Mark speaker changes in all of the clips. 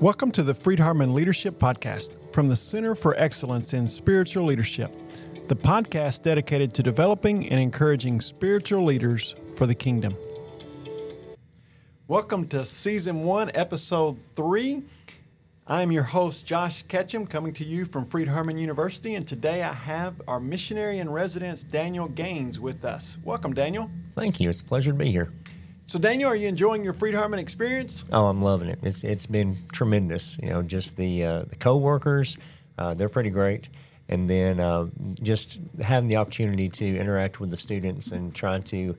Speaker 1: Welcome to the Freed-Hardeman Leadership Podcast from the Center for Excellence in Spiritual Leadership, the podcast dedicated to developing and encouraging spiritual leaders for the kingdom. Welcome to Season 1, Episode 3. I am your host, Josh Ketchum, coming to you from Freed-Hardeman University, and today I have our missionary in residence, Daniel Gaines, with us. Welcome, Daniel.
Speaker 2: Thank you. It's a pleasure to be here.
Speaker 1: So, Daniel, are you enjoying your Freed-Hardeman experience?
Speaker 2: Oh, I'm loving it. It's it's been tremendous. You know, just the uh, the coworkers, uh, they're pretty great, and then uh, just having the opportunity to interact with the students and trying to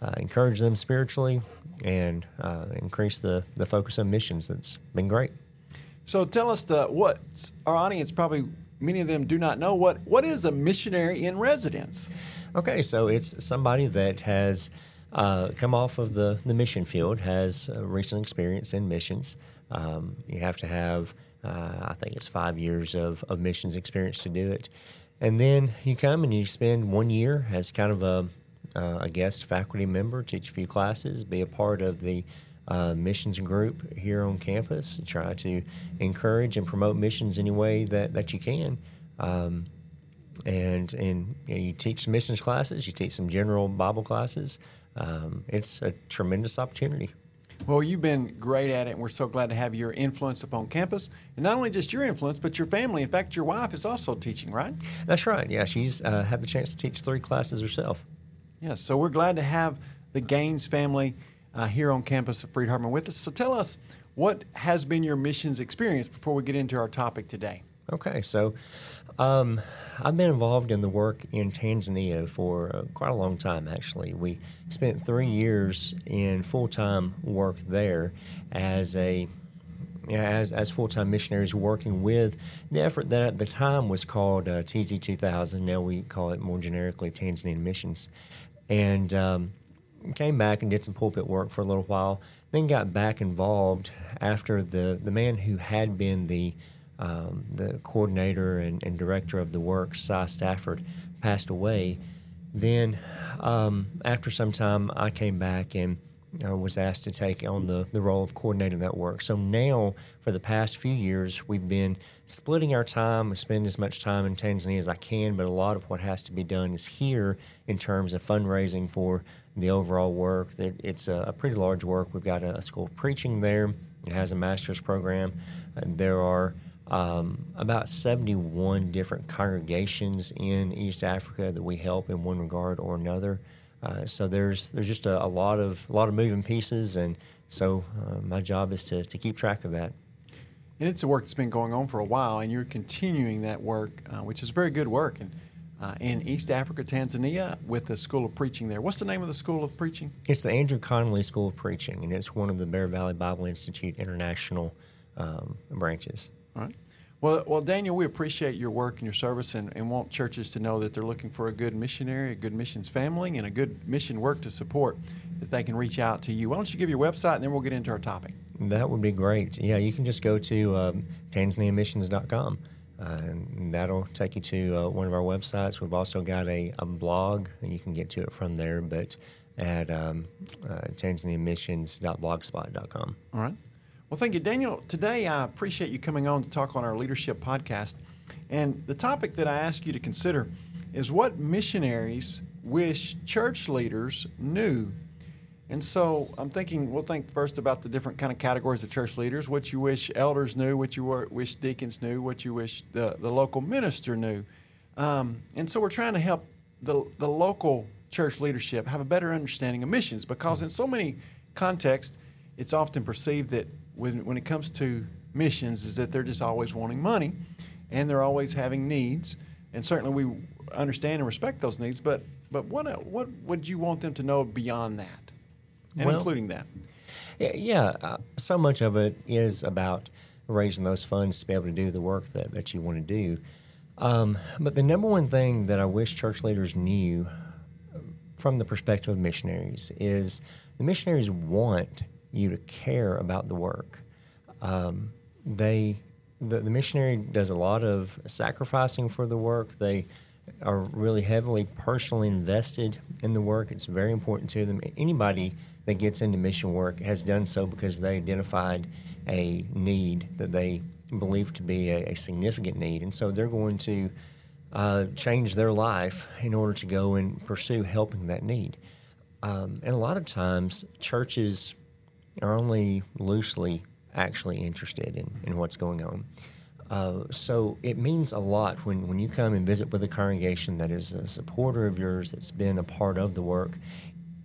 Speaker 2: uh, encourage them spiritually and uh, increase the the focus on missions. That's been great.
Speaker 1: So, tell us the what our audience probably many of them do not know what what is a missionary in residence.
Speaker 2: Okay, so it's somebody that has uh, come off of the, the mission field, has recent experience in missions. Um, you have to have, uh, I think it's five years of, of missions experience to do it. And then you come and you spend one year as kind of a, uh, a guest faculty member, teach a few classes, be a part of the uh, missions group here on campus, try to encourage and promote missions any way that, that you can. Um, and and you, know, you, teach missions classes, you teach some general Bible classes, um, it's a tremendous opportunity.
Speaker 1: Well, you've been great at it, and we're so glad to have your influence upon campus. And not only just your influence, but your family. In fact, your wife is also teaching, right?
Speaker 2: That's right. Yeah, she's uh, had the chance to teach three classes herself.
Speaker 1: Yes, so we're glad to have the Gaines family uh, here on campus at Freed-Hardeman with us. So tell us, what has been your missions experience before we get into our topic today?
Speaker 2: Okay, so um, I've been involved in the work in Tanzania for uh, quite a long time, actually. We spent three years in full time work there as a as, as full time missionaries working with the effort that at the time was called uh, TZ 2000. Now we call it more generically Tanzanian Missions. And um, came back and did some pulpit work for a little while, then got back involved after the, the man who had been the um, the coordinator and, and, director of the work, Cy Stafford, passed away. Then, um, after some time, I came back and uh, was asked to take on the, the role of coordinating that work. So now, for the past few years, we've been splitting our time. I spend as much time in Tanzania as I can, but a lot of what has to be done is here in terms of fundraising for the overall work. It's a, pretty large work. We've got a, a, school of preaching there. It has a master's program. there are um, about 71 different congregations in East Africa that we help in one regard or another. Uh, so there's there's just a, a, lot of a lot of moving pieces, and so uh, my job is to, to keep track of that.
Speaker 1: And it's a work that's been going on for a while, and you're continuing that work, uh, which is very good work. And uh, in East Africa, Tanzania, with the School of Preaching there. What's the name of the School of Preaching?
Speaker 2: It's the Andrew Connally School of Preaching, and it's one of the Bear Valley Bible Institute international um, branches.
Speaker 1: All right. Well, well, Daniel, we appreciate your work and your service and, and want churches to know that they're looking for a good missionary, a good missions family, and a good mission work to support that they can reach out to you. Why don't you give your website and then we'll get into our topic?
Speaker 2: That would be great. Yeah, you can just go to um, tanzaniamissions.com. Uh, and that'll take you to uh, one of our websites. We've also got a, a blog, and you can get to it from there, but at um, uh, tanzaniamissions.blogspot.com.
Speaker 1: All right. Well, thank you, Daniel. Today, I appreciate you coming on to talk on our leadership podcast. And the topic that I ask you to consider is what missionaries wish church leaders knew. And so I'm thinking we'll think first about the different kind of categories of church leaders, what you wish elders knew, what you wish deacons knew, what you wish the, the local minister knew. Um, and so we're trying to help the, the local church leadership have a better understanding of missions because in so many contexts, it's often perceived that when, when it comes to missions is that they're just always wanting money and they're always having needs. And certainly we understand and respect those needs, but, but what, what would you want them to know beyond that, and well, including that?
Speaker 2: Yeah, uh, so much of it is about raising those funds to be able to do the work that, that you want to do. Um, but the number one thing that I wish church leaders knew from the perspective of missionaries is the missionaries want you to care about the work. Um, they the, the, missionary does a lot of sacrificing for the work. They are really heavily personally invested in the work. It's very important to them. Anybody that gets into mission work has done so because they identified a need that they believe to be a, a significant need, and so they're going to uh, change their life in order to go and pursue helping that need. Um, and a lot of times, churches are only loosely actually interested in, in what's going on. Uh, so it means a lot when, when you come and visit with a congregation that is a supporter of yours, that's been a part of the work,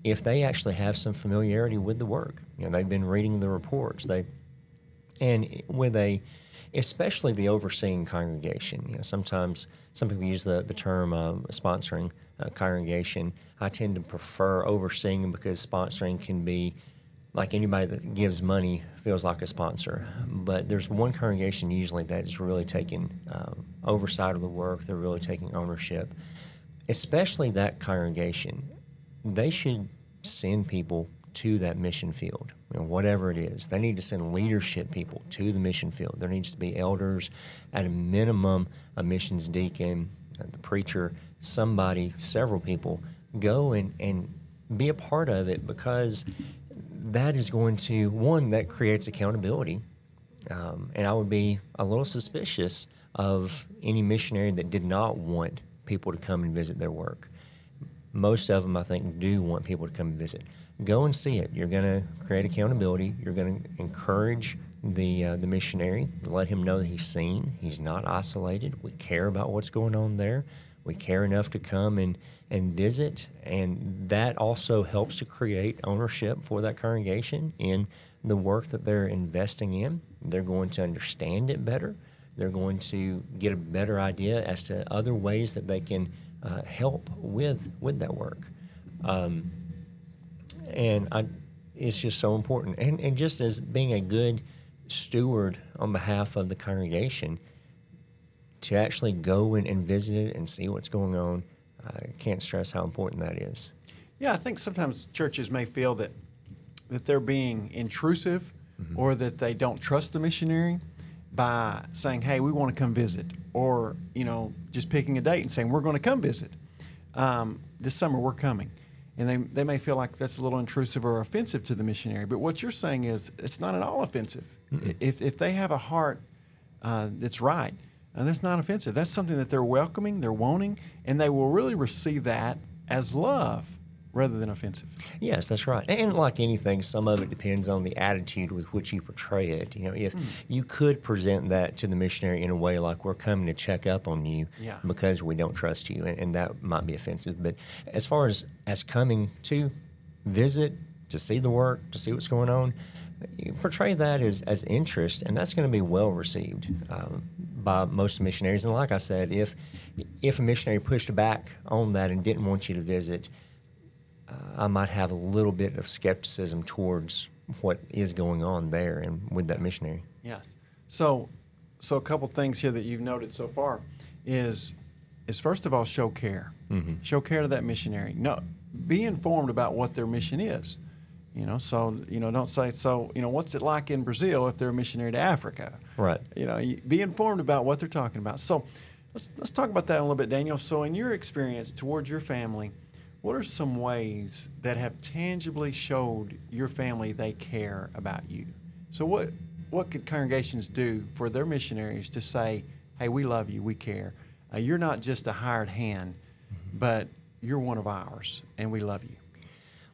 Speaker 2: if they actually have some familiarity with the work. You know, they've been reading the reports. They and with a especially the overseeing congregation. You know, sometimes some people use the, the term uh, sponsoring a congregation. I tend to prefer overseeing because sponsoring can be like anybody that gives money feels like a sponsor. But there's one congregation usually that is really taking uh, oversight of the work, they're really taking ownership. Especially that congregation, they should send people to that mission field, you know, whatever it is. They need to send leadership people to the mission field. There needs to be elders, at a minimum, a missions deacon, uh, the preacher, somebody, several people go and, and be a part of it because that is going to one that creates accountability, um, and I would be a little suspicious of any missionary that did not want people to come and visit their work. Most of them, I think, do want people to come and visit. Go and see it. You're going to create accountability. You're going to encourage the uh, the missionary, let him know that he's seen, he's not isolated. We care about what's going on there. We care enough to come and and visit, and that also helps to create ownership for that congregation in the work that they're investing in. They're going to understand it better. They're going to get a better idea as to other ways that they can uh, help with with that work. Um, and I, it's just so important. And, and just as being a good steward on behalf of the congregation, to actually go and, and visit it and see what's going on, I can't stress how important that is.
Speaker 1: Yeah, I think sometimes churches may feel that that they're being intrusive mm-hmm. or that they don't trust the missionary by saying, "Hey, we want to come visit," or you know, just picking a date and saying, "We're going to come visit um, this summer. We're coming." And they, they may feel like that's a little intrusive or offensive to the missionary. But what you're saying is it's not at all offensive. Mm-hmm. If, if they have a heart uh, that's right, and that's not offensive. That's something that they're welcoming, they're wanting, and they will really receive that as love rather than offensive.
Speaker 2: Yes, that's right. And like anything, some of it depends on the attitude with which you portray it. You know, if mm. you could present that to the missionary in a way like we're coming to check up on you yeah. because we don't trust you, and, and that might be offensive. But as far as as coming to visit, to see the work, to see what's going on, you portray that as, as interest, and that's going to be well received um, by most missionaries. And like I said, if if a missionary pushed back on that and didn't want you to visit, uh, I might have a little bit of skepticism towards what is going on there and with that missionary.
Speaker 1: Yes. So, so a couple things here that you've noted so far is is first of all show care. Mm-hmm. Show care to that missionary. No, be informed about what their mission is. You know, so you know, don't say so. You know, what's it like in Brazil if they're a missionary to Africa?
Speaker 2: Right.
Speaker 1: You know, be informed about what they're talking about. So, let's let's talk about that a little bit, Daniel. So, in your experience towards your family, what are some ways that have tangibly showed your family they care about you? So, what what could congregations do for their missionaries to say, "Hey, we love you, we care. Uh, you're not just a hired hand, but you're one of ours, and we love you."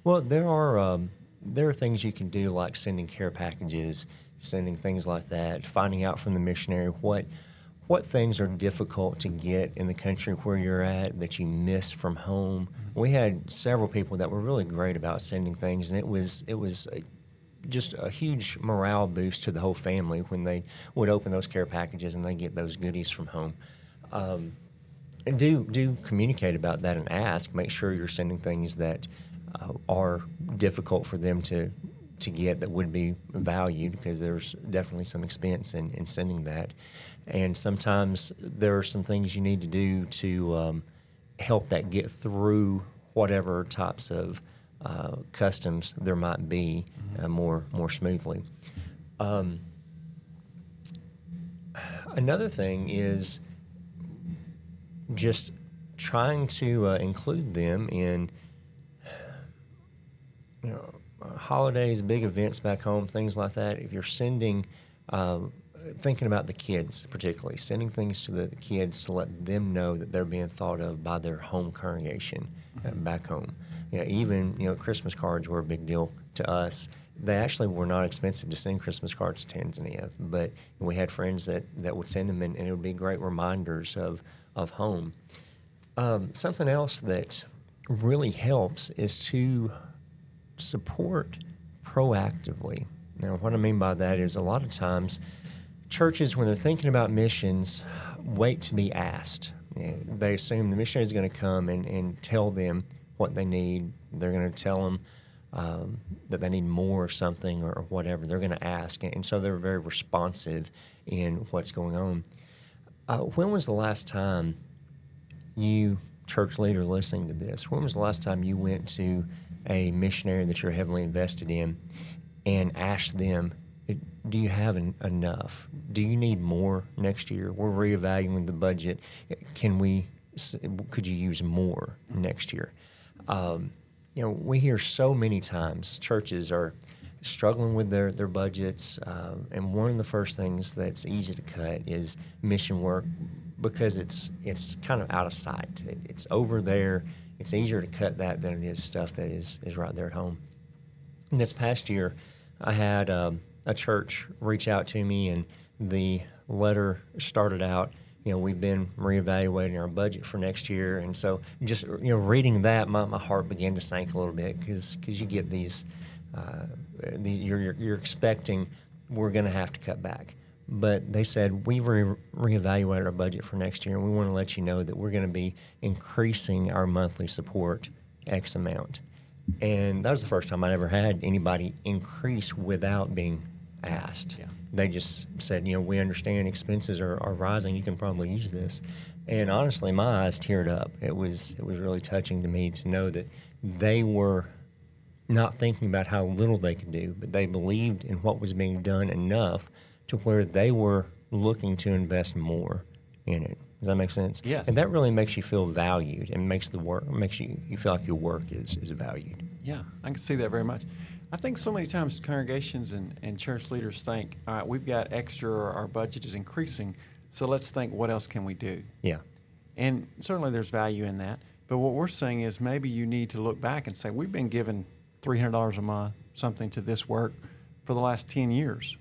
Speaker 2: Well, there are. Um there are things you can do like sending care packages, sending things like that, finding out from the missionary what what things are difficult to get in the country where you're at that you miss from home. We had several people that were really great about sending things, and it was it was a, just a huge morale boost to the whole family when they would open those care packages and they get those goodies from home. Um, and do do communicate about that and ask. Make sure you're sending things that uh, are difficult for them to to get that would be valued because there's definitely some expense in, in sending that. And sometimes there are some things you need to do to um, help that get through whatever types of uh, customs there might be uh, more more smoothly. Um, another thing is just trying to uh, include them in you know holidays, big events back home, things like that. If you're sending, uh, thinking about the kids particularly, sending things to the kids to let them know that they're being thought of by their home congregation uh, back home. You know, even you know Christmas cards were a big deal to us. They actually were not expensive to send Christmas cards to Tanzania, but we had friends that, that would send them, and, and it would be great reminders of of home. Um, something else that really helps is to support proactively. Now, what I mean by that is a lot of times churches, when they're thinking about missions, wait to be asked. They assume the missionary is going to come and, and tell them what they need. They're going to tell them um, that they need more of something or, whatever. They're going to ask. And so they're very responsive in what's going on. Uh, when was the last time you, church leader listening to this, when was the last time you went to a missionary that you're heavily invested in and asked them, do you have enough? Do you need more next year? We're reevaluating the budget. Can we? Could you use more next year? Um, you know, we hear so many times churches are struggling with their their budgets, um, and one of the first things that's easy to cut is mission work because it's it's kind of out of sight. It, it's over there it's easier to cut that than it is stuff that is, is right there at home. And this past year, I had um, a church reach out to me, and the letter started out. You know, we've been reevaluating our budget for next year, and so just you know, reading that, my, my heart began to sink a little bit because because you get these, uh, the, you're, you're you're expecting we're going to have to cut back, but they said we've re- reevaluated our budget for next year, and we want to let you know that we're going to be increasing our monthly support X amount. And that was the first time I'd ever had anybody increase without being asked. Yeah. They just said, you know, we understand expenses are, are rising. You can probably use this. And honestly, my eyes teared up. It was it was really touching to me to know that they were not thinking about how little they could do, but they believed in what was being done enough to where they were looking to invest more in it. Does that make sense?
Speaker 1: Yes.
Speaker 2: And that really makes you feel valued and makes the work makes you you feel like your work is is valued.
Speaker 1: Yeah, I can see that very much. I think so many times congregations and, and church leaders think, all right, we've got extra, our budget is increasing, so let's think what else can we do?
Speaker 2: Yeah.
Speaker 1: And certainly there's value in that. But what we're saying is maybe you need to look back and say, we've been given $300 a month, something to this work for the last 10 years.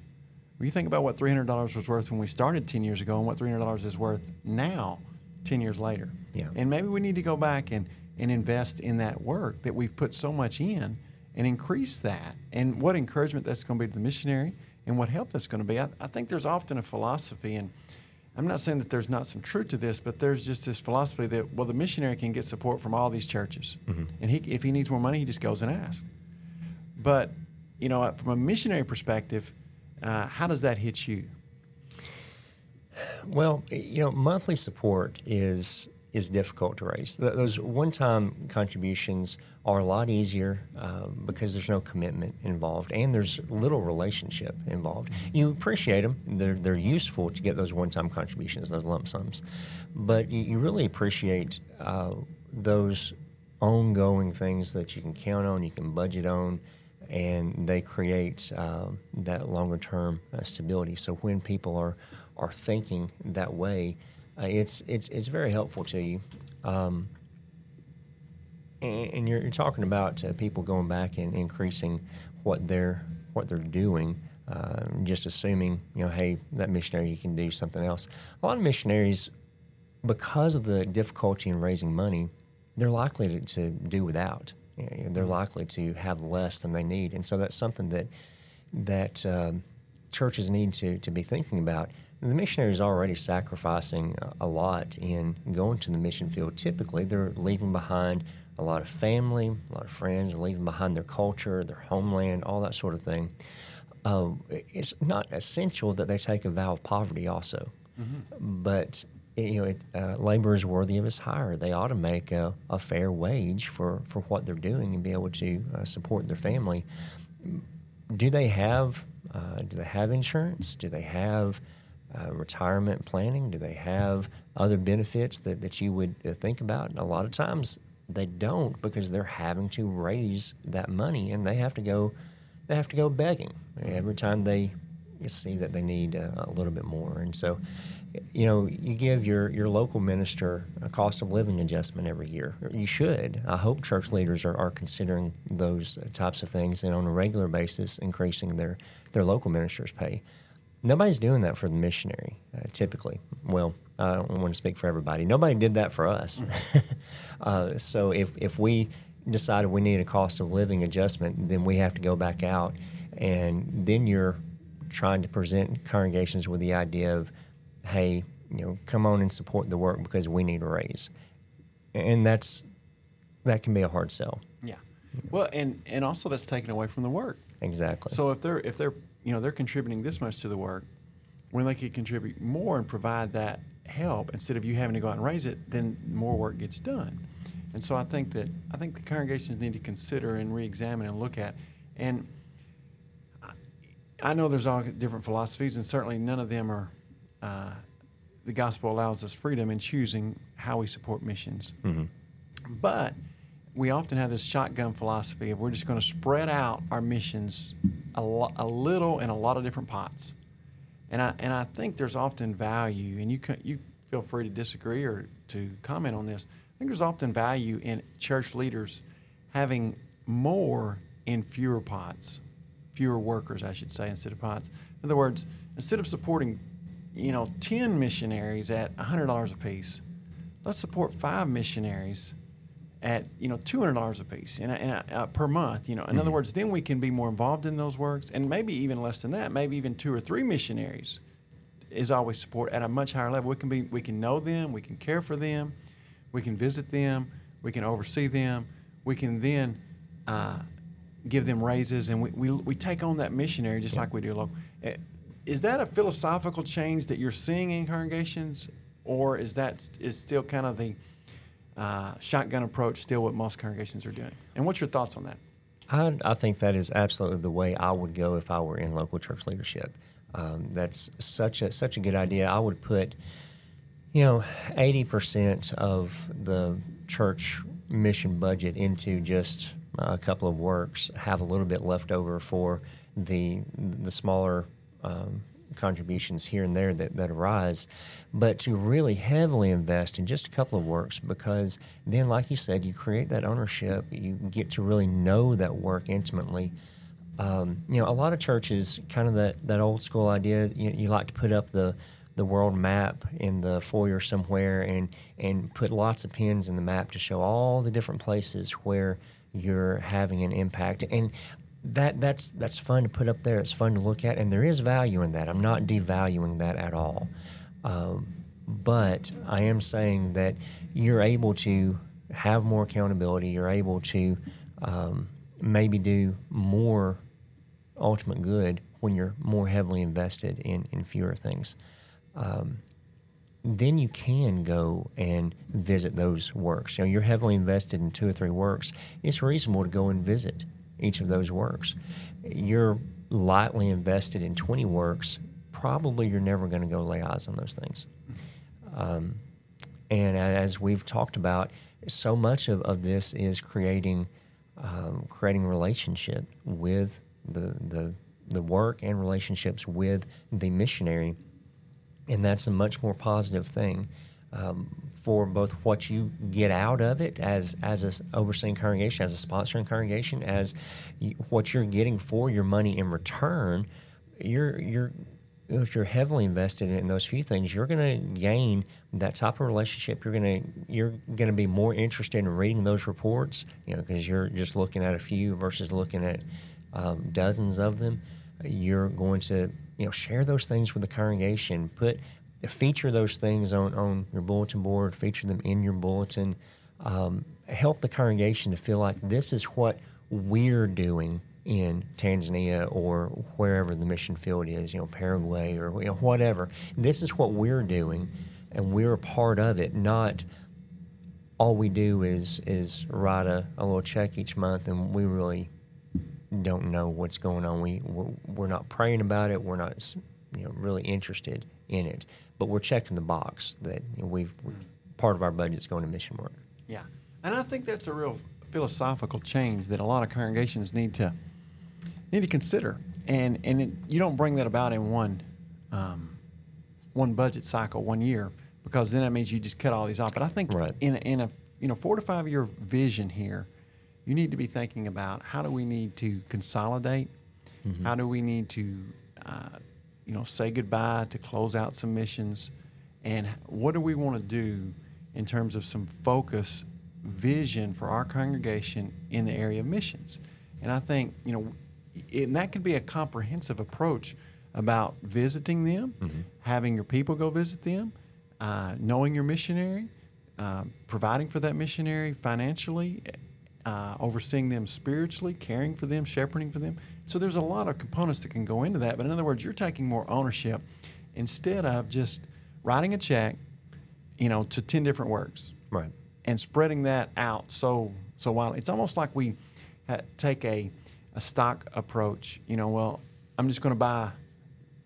Speaker 1: When you think about what $300 was worth when we started 10 years ago and what $300 is worth now, 10 years later.
Speaker 2: Yeah.
Speaker 1: And maybe we need to go back and, and invest in that work that we've put so much in and increase that. And what encouragement that's going to be to the missionary and what help that's going to be. I, I think there's often a philosophy, and I'm not saying that there's not some truth to this, but there's just this philosophy that, well, the missionary can get support from all these churches. Mm-hmm. And he, if he needs more money, he just goes and asks. But, you know, from a missionary perspective, uh, how does that hit you?
Speaker 2: Well, you know, monthly support is is difficult to raise. Those one-time contributions are a lot easier uh, because there's no commitment involved and there's little relationship involved. You appreciate them; they're they're useful to get those one-time contributions, those lump sums, but you, you really appreciate uh, those ongoing things that you can count on, you can budget on and they create uh, that longer term uh, stability. So when people are are thinking that way, uh, it's it's it's very helpful to you. Um, and, and you're, you're, talking about uh, people going back and increasing what they're what they're doing. Uh, just assuming, you know, hey, that missionary can do something else. A lot of missionaries, because of the difficulty in raising money, they're likely to, to do without they're likely to have less than they need, and so that's something that that um, churches need to to be thinking about. The missionary is already sacrificing a lot in going to the mission field. Typically, they're leaving behind a lot of family, a lot of friends, leaving behind their culture, their homeland, all that sort of thing. Uh, it's not essential that they take a vow of poverty also, mm-hmm. but you know, it, uh, labor is worthy of his hire. They ought to make a, a, fair wage for, for what they're doing and be able to uh, support their family. Do they have uh, do they have insurance? Do they have uh, retirement planning? Do they have other benefits that, that you would uh, think about? And A lot of times they don't because they're having to raise that money and they have to go they have to go begging every time they see that they need a, a little bit more. And so, you know, you give your, your local minister a cost of living adjustment every year. You should. I hope church leaders are, are considering those types of things and on a regular basis increasing their, their local ministers' pay. Nobody's doing that for the missionary, uh, typically. Well, I don't want to speak for everybody. Nobody did that for us. uh, so if, if we decided we need a cost of living adjustment, then we have to go back out. And then you're trying to present congregations with the idea of, hey, you know, come on and support the work because we need a raise. And that's that can be a hard sell.
Speaker 1: Yeah. Well, and and also that's taken away from the work.
Speaker 2: Exactly.
Speaker 1: So if they're if they're you know they're contributing this much to the work, when they could contribute more and provide that help instead of you having to go out and raise it, then more work gets done. And so I think that I think the congregations need to consider and re-examine and look at. And I know there's all different philosophies, and certainly none of them are. Uh, the gospel allows us freedom in choosing how we support missions. Mm-hmm. But we often have this shotgun philosophy of we're just going to spread out our missions a, lo- a little in a lot of different pots. And I, and I think there's often value, and you, can, you feel free to disagree or to comment on this I think there's often value in church leaders having more in fewer pots, fewer workers, I should say, instead of pots. In other words, instead of supporting, you know, 10 missionaries at $100 a piece, let's support five missionaries at you know two hundred dollars a piece in a, in a, uh, per month. You know, in mm-hmm. other words, then we can be more involved in those works, and maybe even less than that. Maybe even two or three missionaries is always support at a much higher level. We can be we can know them, we can care for them, we can visit them, we can oversee them, we can then uh, give them raises, and we, we, we take on that missionary just like we do local. Is that a philosophical change that you're seeing in congregations, or is that is still kind of the uh, shotgun approach still what most congregations are doing? And what's your thoughts on that?
Speaker 2: I, I think that is absolutely the way I would go if I were in local church leadership. Um, that's such a such a good idea. I would put you know, 80% of the church mission budget into just a couple of works, have a little bit left over for the the smaller um, contributions here and there that, that arise, but to really heavily invest in just a couple of works because then, like you said, you create that ownership, you get to really know that work intimately. Um, you know, a lot of churches, kind of that, that old school idea, you, you like to put up the the world map in the foyer somewhere and and put lots of pins in the map to show all the different places where you're having an impact and that that's that's fun to put up there. It's fun to look at and there is value in that. I'm not devaluing that at all. Um, but i am saying that you're able to have more accountability. You're able to um, maybe do more ultimate good when you're more heavily invested in, in fewer things. Um, then you can go and visit those works. You know, you're heavily invested in two or three works. It's reasonable to go and visit each of those works. You're lightly invested in 20 works. Probably you're never going to go lay eyes on those things. Um, and as we've talked about, so much of, of this is creating um, creating relationship with the, the the work and relationships with the missionary and that's a much more positive thing um, for both what you get out of it as as an overseeing congregation, as a sponsoring congregation, as you, what you're getting for your money in return. You're you're if you're heavily invested in those few things, you're going to gain that type of relationship. You're going to you're going to be more interested in reading those reports, you know, because you're just looking at a few versus looking at um, dozens of them. You're going to you know, share those things with the congregation. Put feature those things on, on your bulletin board. Feature them in your bulletin. Um, help the congregation to feel like this is what we're doing in Tanzania or wherever the mission field is, you know, Paraguay or you know, whatever. This is what we're doing, and we're a part of it. Not all we do is is write a, a little check each month, and we really don't know what's going on. We we're, we're not praying about it. We're not you know really interested in it, but we're checking the box that you know, we've we, part of our budget is going to mission work.
Speaker 1: Yeah, and I think that's a real philosophical change that a lot of congregations need to need to consider, and and it, you don't bring that about in one um, one budget cycle, one year, because then that means you just cut all these off. But I think
Speaker 2: Right.
Speaker 1: in a, in a you know four to five year vision here, you need to be thinking about how do we need to consolidate, how do we need to uh, you know say goodbye to close out some missions, and what do we want to do in terms of some focus vision for our congregation in the area of missions. And I think you know, and that could be a comprehensive approach about visiting them, having your people go visit them, uh, knowing your missionary, uh, providing for that missionary financially, uh, overseeing them spiritually, caring for them, shepherding for them. So there's a lot of components that can go into that. But in other words, you're taking more ownership instead of just writing a check, you know, to ten different works
Speaker 2: Right.
Speaker 1: and spreading that out so so while it's almost like we ha- take a a stock approach. You know, well, I'm just going to buy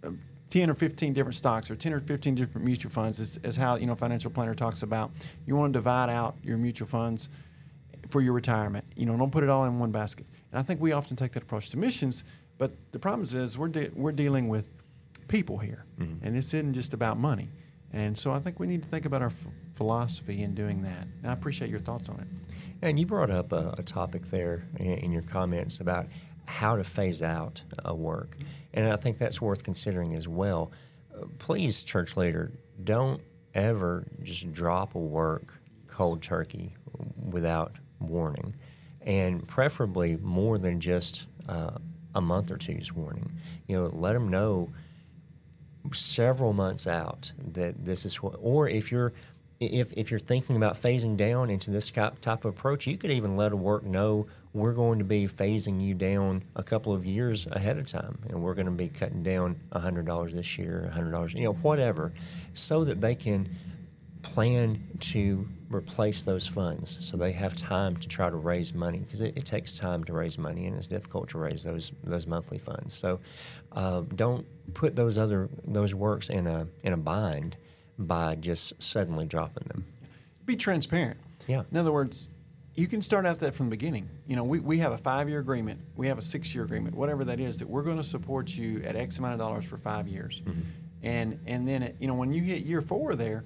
Speaker 1: uh, 10 or 15 different stocks or 10 or 15 different mutual funds is, is how you know financial planner talks about you want to divide out your mutual funds for your retirement. You know don't put it all in one basket. And i think we often take that approach to missions but the problem is, we're, de- we're dealing with people here. And this isn't just about money. And so i think we need to think about our f- philosophy in doing that. And i appreciate your thoughts on it.
Speaker 2: And you brought up a, a topic there in, in your comments about how to phase out a work, and I think that's worth considering as well. Uh, please, church leader, don't ever just drop a work cold turkey without warning, and preferably more than just uh, a month or two's warning. You know, let them know several months out that this is what, or if you're if, if you're thinking about phasing down into this type of approach, you could even let a work know we're going to be phasing you down a couple of years ahead of time, and we're going to be cutting down hundred dollars this year, hundred dollars, you know, whatever, so that they can plan to replace those funds so they have time to try to raise money because it, it takes time to raise money and it's difficult to raise those those monthly funds so uh, don't put those other those works in a in a bind by just suddenly dropping them
Speaker 1: be transparent.
Speaker 2: Yeah.
Speaker 1: In other words, you can start out that from the beginning. You know, we, we have a five year agreement, we have a six year agreement, whatever that is, that we're going to support you at X amount of dollars for five years. And and then, it, you know, when you hit year four there,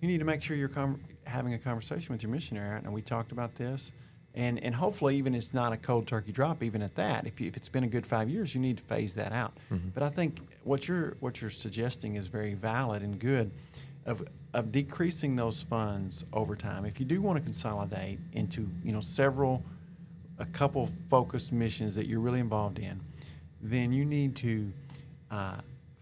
Speaker 1: you need to make sure you're com- having a conversation with your missionary. And we talked about this. And, and hopefully, even it's not a cold turkey drop. Even at that, if, you, if it's been a good five years, you need to phase that out. But I think what you're what you're suggesting is very valid and good of, of decreasing those funds over time. If you do want to consolidate into you know several, a couple focused missions that you're really involved in, then you need to uh,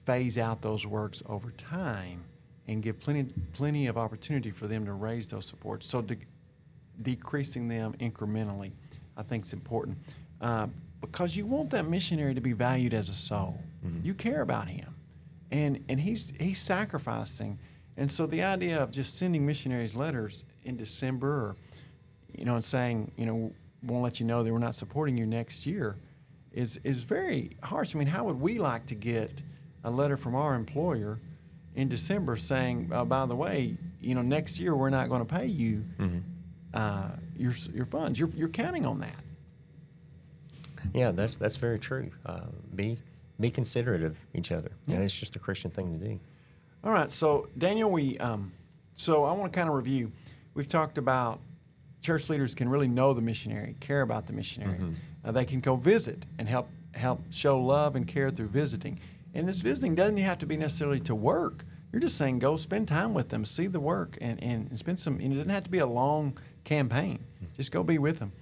Speaker 1: phase out those works over time and give plenty plenty of opportunity for them to raise those supports. So de- decreasing them incrementally, I think is important. Uh, because you want that missionary to be valued as a soul. You care about him. And and he's he's sacrificing. And so the idea of just sending missionaries letters in december or you know and saying you know won't let you know that we're not supporting you next year is is very harsh. I mean how would we like to get a letter from our employer in december saying uh, by the way you know next year we're not going to pay you uh, your your funds you're, you're counting on that
Speaker 2: yeah that's that's very true uh, be be considerate of each other yeah. it's just a christian thing to do
Speaker 1: All right, so Daniel, we um, so I want to kind of review. We've talked about church leaders can really know the missionary, care about the missionary. Uh, they can go visit and help help show love and care through visiting. And this visiting doesn't have to be necessarily to work. You're just saying go spend time with them, see the work, and, and, spend some. And it doesn't have to be a long campaign. Just go be with them,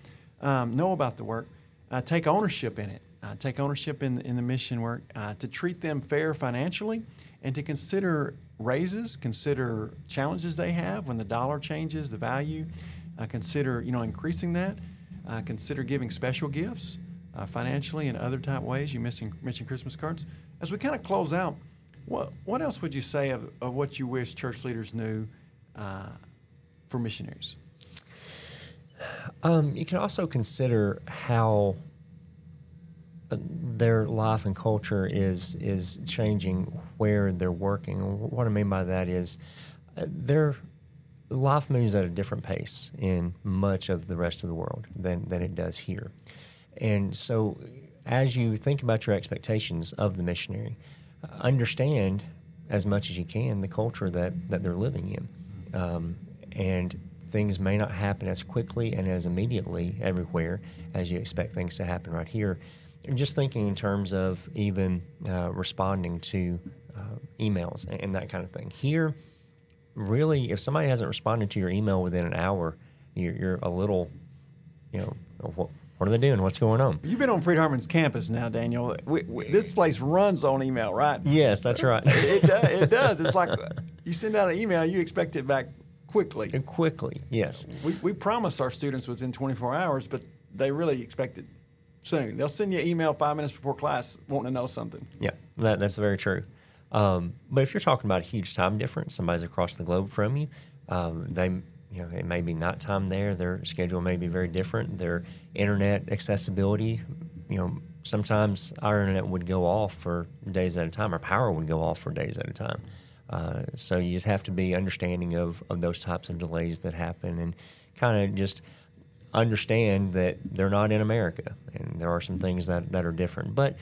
Speaker 1: um, know about the work, uh, take ownership in it, uh, take ownership in in the mission work, uh, to treat them fair financially, and to consider raises, consider challenges they have when the dollar changes, the value, uh, consider you know increasing that, uh, consider giving special gifts uh, financially and other type ways. You missing mentioned Christmas cards. As we kind of close out, what what else would you say of, of what you wish church leaders knew uh, for missionaries?
Speaker 2: Um, you can also consider how their life and culture is is changing where they're working. What I mean by that is uh, their life moves at a different pace in much of the rest of the world than, than it does here. And so, as you think about your expectations of the missionary, uh, understand as much as you can the culture that, that they're living in. Um, and things may not happen as quickly and as immediately everywhere as you expect things to happen right here. And just thinking in terms of even uh, responding to uh, emails and that kind of thing. Here, really, if somebody hasn't responded to your email within an hour, you're, you're a little, you know, what, are they doing? What's going on?
Speaker 1: You've been on Freed Hardeman's campus now, Daniel. We, we, this place runs on email, right?
Speaker 2: Yes, that's right.
Speaker 1: it, does, it does. It's like you send out an email, you expect it back quickly.
Speaker 2: Quickly, yes.
Speaker 1: We, we promise our students within 24 hours, but they really expect it soon. They'll send you an email five minutes before class wanting to know something.
Speaker 2: Yeah, that, that's very true. Um, but if you're talking about a huge time difference, somebody's across the globe from you, um, they you know it may be nighttime there. Their schedule may be very different. Their internet accessibility, you know, sometimes our internet would go off for days at a time. Our power would go off for days at a time. Uh, so you just have to be understanding of, of those types of delays that happen and kind of just understand that they're not in America and there are some things that, that are different. But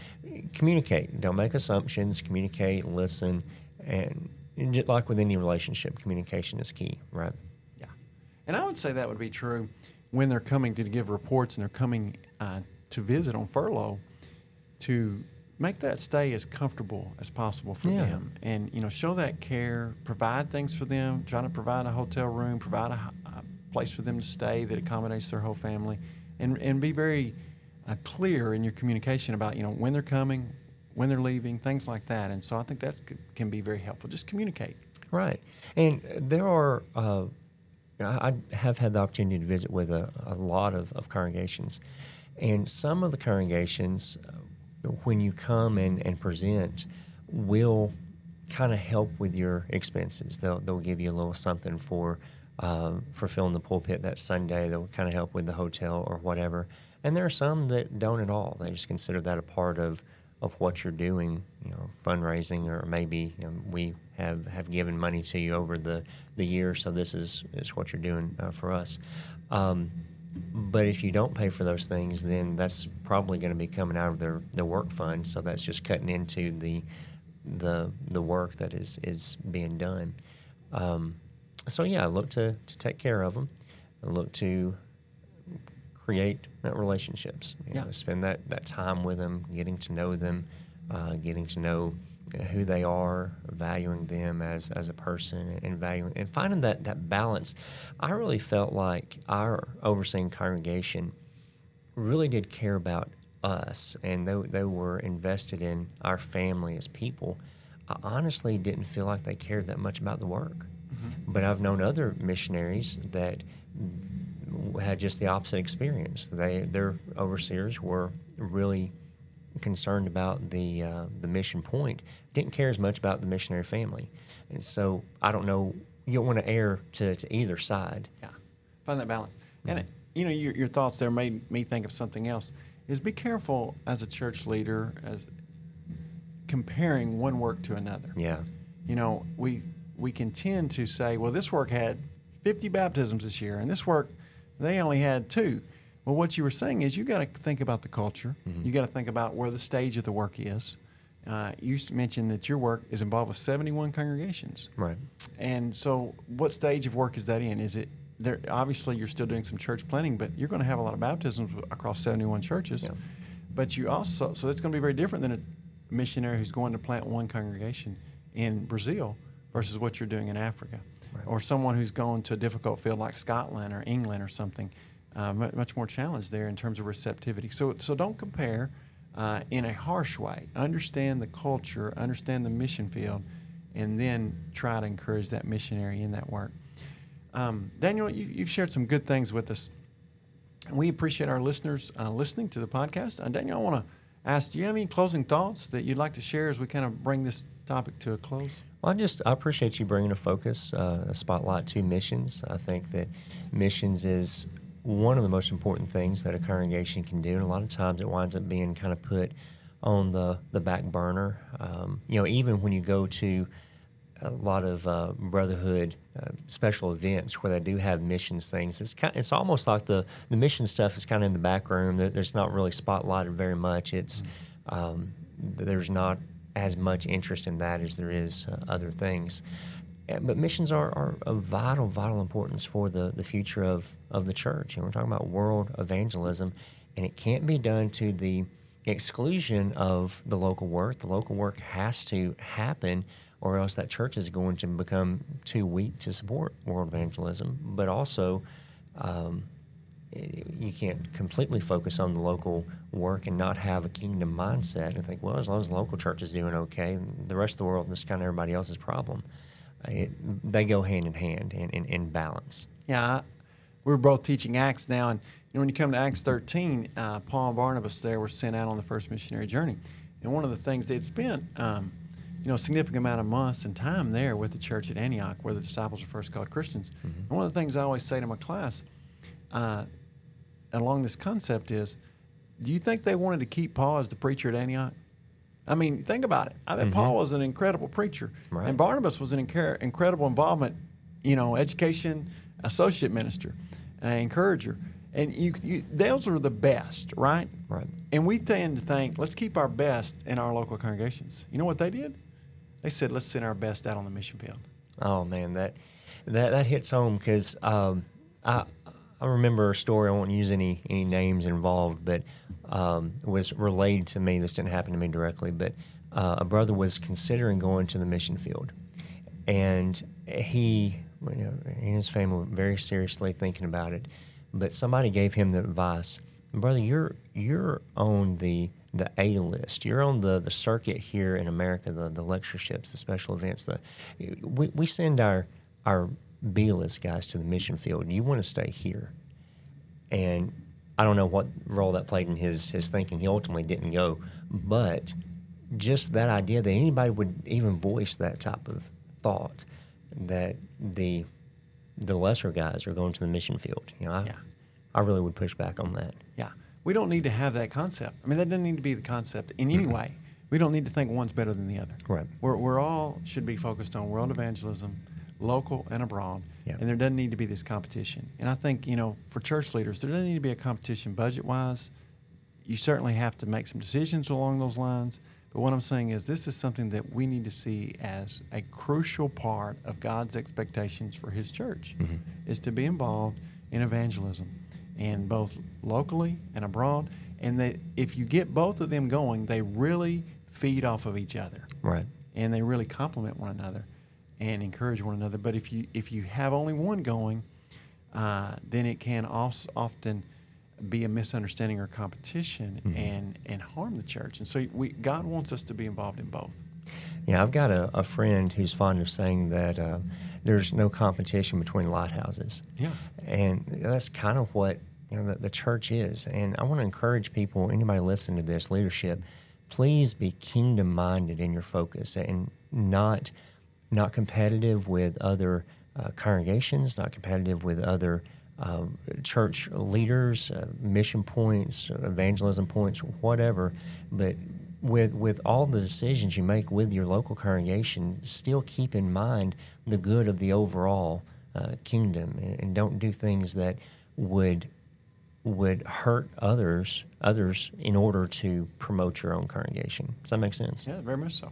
Speaker 2: communicate. Don't make assumptions. Communicate, listen, and, like with any relationship, communication is key, right?
Speaker 1: And I would say that would be true when they're coming to give reports and they're coming uh, to visit on furlough to make that stay as comfortable as possible for yeah. them and you know show that care provide things for them try to provide a hotel room provide a, place for them to stay that accommodates their whole family, and and be very uh, clear in your communication about you know when they're coming, when they're leaving, things like that. And so I think that can be very helpful. Just communicate.
Speaker 2: Right, and there are. Uh, I have had the opportunity to visit with a, a lot of, of congregations, and some of the congregations, uh, when you come and, and present, will kind of help with your expenses. They'll they'll give you a little something for um, for filling the pulpit that Sunday They'll kind of help with the hotel or whatever. And there are some that don't at all. They just consider that a part of, of what you're doing, you know, fundraising, or maybe you know, we have, have given money to you over the, the year, so this is, is what you're doing uh, for us. Um, but if you don't pay for those things, then that's probably going to be coming out of their, their work fund. So that's just cutting into the the the work that is is being done. Um, so yeah, I look to, to take care of them. Look to create relationships. You yeah. Know, spend that, that time with them, getting to know them, uh, getting to know who they are, valuing them as, as a person, and valuing and finding that, that balance. I really felt like our overseeing congregation really did care about us, and they, they were invested in our family as people. I honestly didn't feel like they cared that much about the work. Mm-hmm. But I've known other missionaries that had just the opposite experience. They their overseers were really concerned about the uh, the mission point, didn't care as much about the missionary family, and so I don't know. You don't want to err to, to either side.
Speaker 1: Yeah, find that balance. Mm-hmm. And it, you know, your, your thoughts there made me think of something else. Is be careful as a church leader as comparing one work to another.
Speaker 2: Yeah.
Speaker 1: You know, we we can tend to say, well, this work had 50 baptisms this year, and this work, they only had two. Well, what you were saying is you got to think about the culture. Mm-hmm. You got to think about where the stage of the work is. Uh, you mentioned that your work is involved with 71 congregations.
Speaker 2: Right.
Speaker 1: And so, what stage of work is that in? Is it there? Obviously, you're still doing some church planting, but you're going to have a lot of baptisms across 71 churches. Yeah. But you also, so that's going to be very different than a missionary who's going to plant one congregation in Brazil versus what you're doing in Africa. Right. Or someone who's going to a difficult field like Scotland or England or something, uh, much more challenged there in terms of receptivity. So, so don't compare uh, in a harsh way. Understand the culture, understand the mission field, and then try to encourage that missionary in that work. Um, Daniel, you, have shared some good things with us. We appreciate our listeners uh, listening to the podcast. Uh, Daniel, I want to ask, do you have any closing thoughts that you'd like to share as we kind of bring this topic to a close?
Speaker 2: Well, I just I appreciate you bringing a focus, uh, a spotlight to missions. I think that missions is one of the most important things that a congregation can do, and a lot of times it winds up being kind of put on the, the back burner. Um, you know, even when you go to a lot of uh, brotherhood uh, special events where they do have missions things. It's kind, it's almost like the the mission stuff is kind of in the back room. There's not really spotlighted very much. It's um, there's not as much interest in that as there is uh, other things. But missions are, are of vital, vital importance for the, the future of, of the church. And we're talking about world evangelism, and it can't be done to the exclusion of the local work. The local work has to happen or else that church is going to become too weak to support world evangelism. But also, um, you can't completely focus on the local work and not have a kingdom mindset and think, well, as long as the local church is doing okay, the rest of the world is kind of everybody else's problem. It, they go hand in hand in, in, in balance.
Speaker 1: Yeah, we're both teaching Acts now, and you know, when you come to Acts 13, uh, Paul and Barnabas there were sent out on the first missionary journey, and one of the things they'd spent um, you know, a significant amount of months and time there with the church at Antioch, where the disciples were first called Christians. Mm-hmm. And one of the things I always say to my class, uh, along this concept, is, do you think they wanted to keep Paul as the preacher at Antioch? I mean, think about it. I mean, mm-hmm. Paul was an incredible preacher, right. and Barnabas was an inc- incredible involvement, you know, education associate minister, uh, encourager. And you, you, those are the best, right?
Speaker 2: Right.
Speaker 1: And we tend to think, let's keep our best in our local congregations. You know what they did? They said, let's send our best out on the mission field.
Speaker 2: Oh man, that that that hits home because um, I I remember a story. I won't use any any names involved, but um, was relayed to me. This didn't happen to me directly, but uh, a brother was considering going to the mission field, and he, you know, and his family were very seriously thinking about it. But somebody gave him the advice, brother, you're you're on the the A list. You're on the, the circuit here in America, the, the lectureships, the special events. The we, we send our our B list guys to the mission field. You want to stay here, and I don't know what role that played in his his thinking. He ultimately didn't go, but just that idea that anybody would even voice that type of thought that the the lesser guys are going to the mission field. You know, I, yeah. I really would push back on that.
Speaker 1: Yeah we don't need to have that concept. I mean, that doesn't need to be the concept in any mm-hmm. way. We don't need to think one's better than the other.
Speaker 2: Right.
Speaker 1: We're, we're all should be focused on world evangelism, local and abroad, yeah. and there doesn't need to be this competition. And I think you know, for church leaders, there doesn't need to be a competition budget wise. You certainly have to make some decisions along those lines. But what I'm saying is, this is something that we need to see as a crucial part of God's expectations for His church, mm-hmm. is to be involved in evangelism and both locally and abroad. And that if you get both of them going, they really feed off of each other.
Speaker 2: Right.
Speaker 1: And they really complement one another and encourage one another. But if you if you have only one going, uh, then it can also often be a misunderstanding or competition mm-hmm. and and harm the church. And so we God wants us to be involved in both.
Speaker 2: Yeah, I've got a, a friend who's fond of saying that uh, there's no competition between lighthouses.
Speaker 1: Yeah,
Speaker 2: and that's kind of what you know, the, the church is. And I want to encourage people, anybody listening to this, leadership, please be kingdom minded in your focus and not not competitive with other uh, congregations, not competitive with other uh, church leaders, uh, mission points, evangelism points, whatever. But with with all the decisions you make with your local congregation, still keep in mind the good of the overall uh, kingdom, and, and don't do things that would would hurt others others in order to promote your own congregation. Does that make sense?
Speaker 1: Yeah, very much so.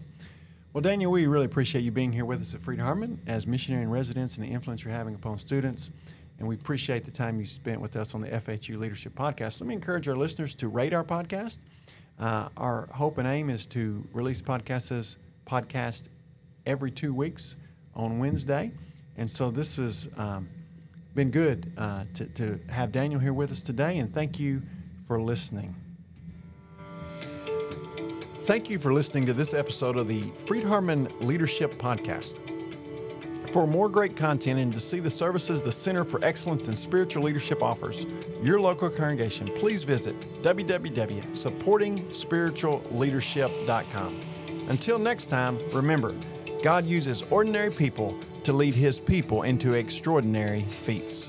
Speaker 1: Well, Daniel, we really appreciate you being here with us at Freed Hardeman as missionary in residence and the influence you're having upon students. And we appreciate the time you spent with us on the FHU Leadership Podcast. Let me encourage our listeners to rate our podcast. Uh, our hope and aim is to release podcasts podcast every two weeks on Wednesday. And so this has um, been good uh, to, to have Daniel here with us today, and thank you for listening. Thank you for listening to this episode of the Freed Hardeman Leadership Podcast. For more great content and to see the services the Center for Excellence in Spiritual Leadership offers your local congregation, please visit www.supportingspiritualleadership.com. Until next time, remember, God uses ordinary people to lead his people into extraordinary feats.